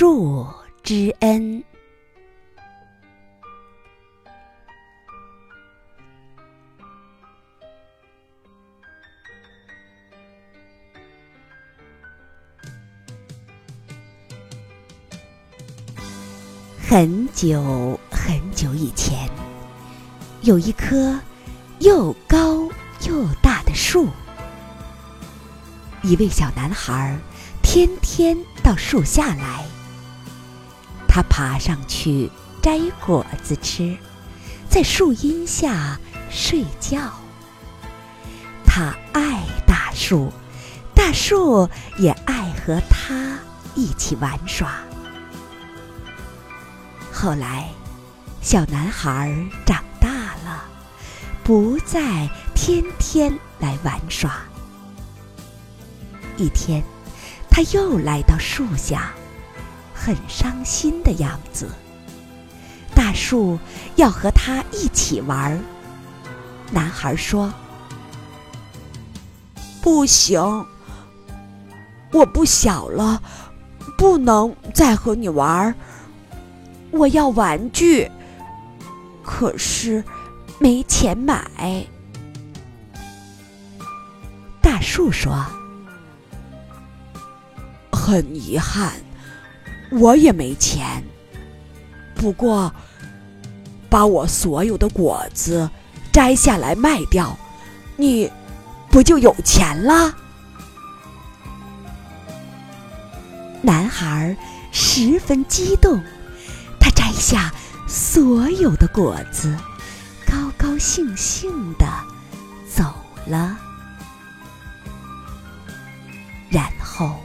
树之恩。很久很久以前，有一棵又高又大的树。一位小男孩天天到树下来，他爬上去摘果子吃，在树荫下睡觉。他爱大树，大树也爱和他一起玩耍。后来，小男孩长大了，不再天天来玩耍。一天，他又来到树下，很伤心的样子。大树要和他一起玩。男孩说：“不行，我不小了，不能再和你玩。我要玩具，可是没钱买。”大树说。很遗憾，我也没钱。不过，把我所有的果子摘下来卖掉，你不就有钱了？男孩十分激动，他摘下所有的果子，高高兴兴的走了，然后。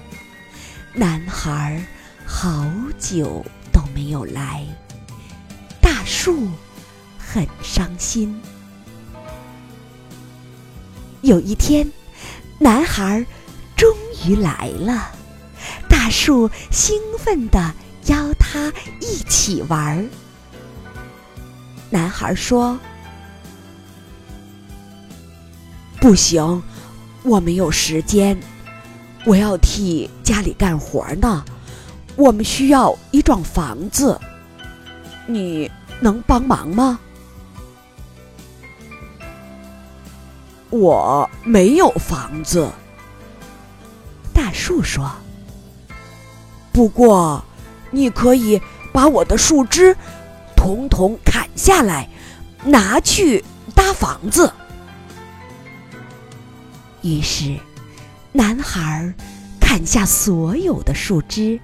男孩好久都没有来，大树很伤心。有一天，男孩终于来了，大树兴奋地邀他一起玩。男孩说：“不行，我没有时间。”我要替家里干活呢，我们需要一幢房子，你能帮忙吗？我没有房子，大树说。不过，你可以把我的树枝统统砍下来，拿去搭房子。于是。男孩砍下所有的树枝，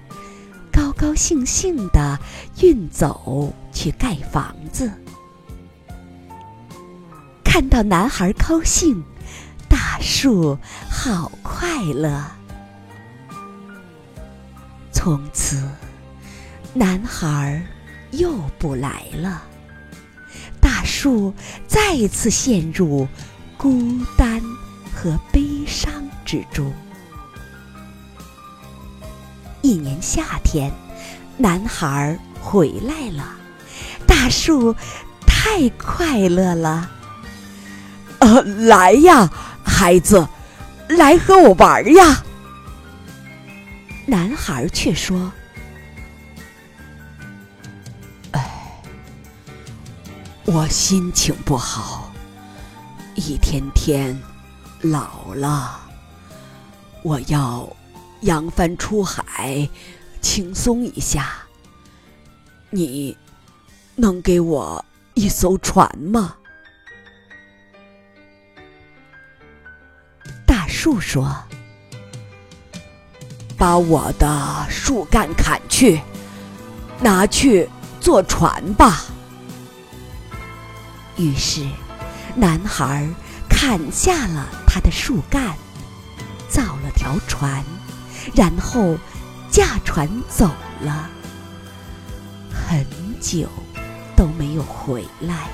高高兴兴地运走去盖房子。看到男孩高兴，大树好快乐。从此，男孩又不来了，大树再次陷入孤单和悲伤。之中，一年夏天，男孩回来了，大树太快乐了。呃，来呀，孩子，来和我玩呀。男孩却说：“哎，我心情不好，一天天老了。”我要扬帆出海，轻松一下。你能给我一艘船吗？大树说：“把我的树干砍去，拿去做船吧。”于是，男孩砍下了他的树干。造了条船，然后驾船走了，很久都没有回来。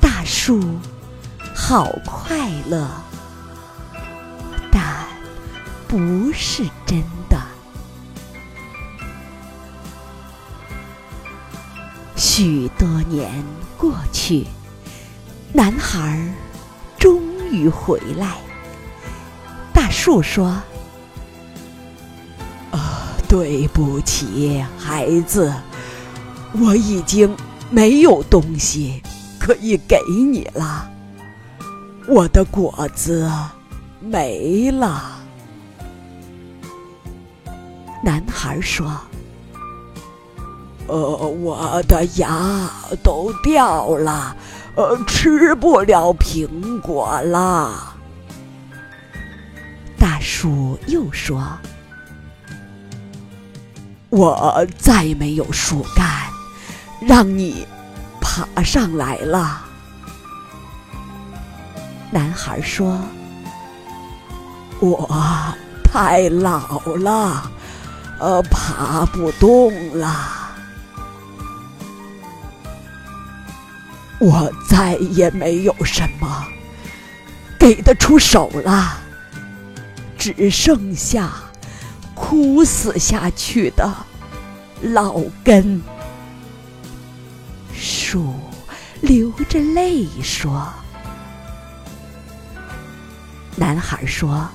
大树好快乐，但不是真的。许多年过去，男孩终。于回来，树说：“啊，对不起，孩子，我已经没有东西可以给你了。我的果子没了。男孩说：“呃，我的牙都掉了，呃，吃不了苹果了。”树又说。我再没有树干，让你爬上来了。男孩说：“我太老了，呃，爬不动了。我再也没有什么给得出手了，只剩下……”枯死下去的老根，树流着泪说：“男孩说，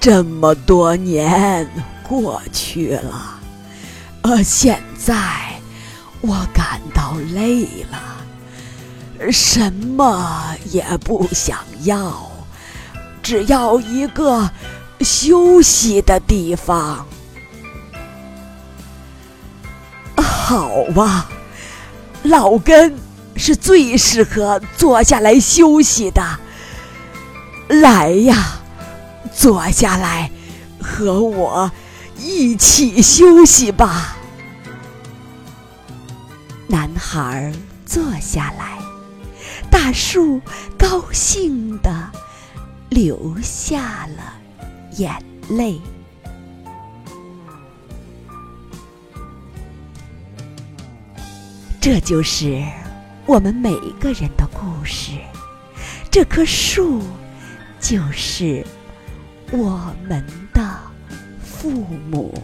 这么多年过去了，呃，现在我感到累了，什么也不想要。”只要一个休息的地方，好吧，老根是最适合坐下来休息的。来呀，坐下来，和我一起休息吧。男孩坐下来，大树高兴的。流下了眼泪。这就是我们每一个人的故事。这棵树就是我们的父母。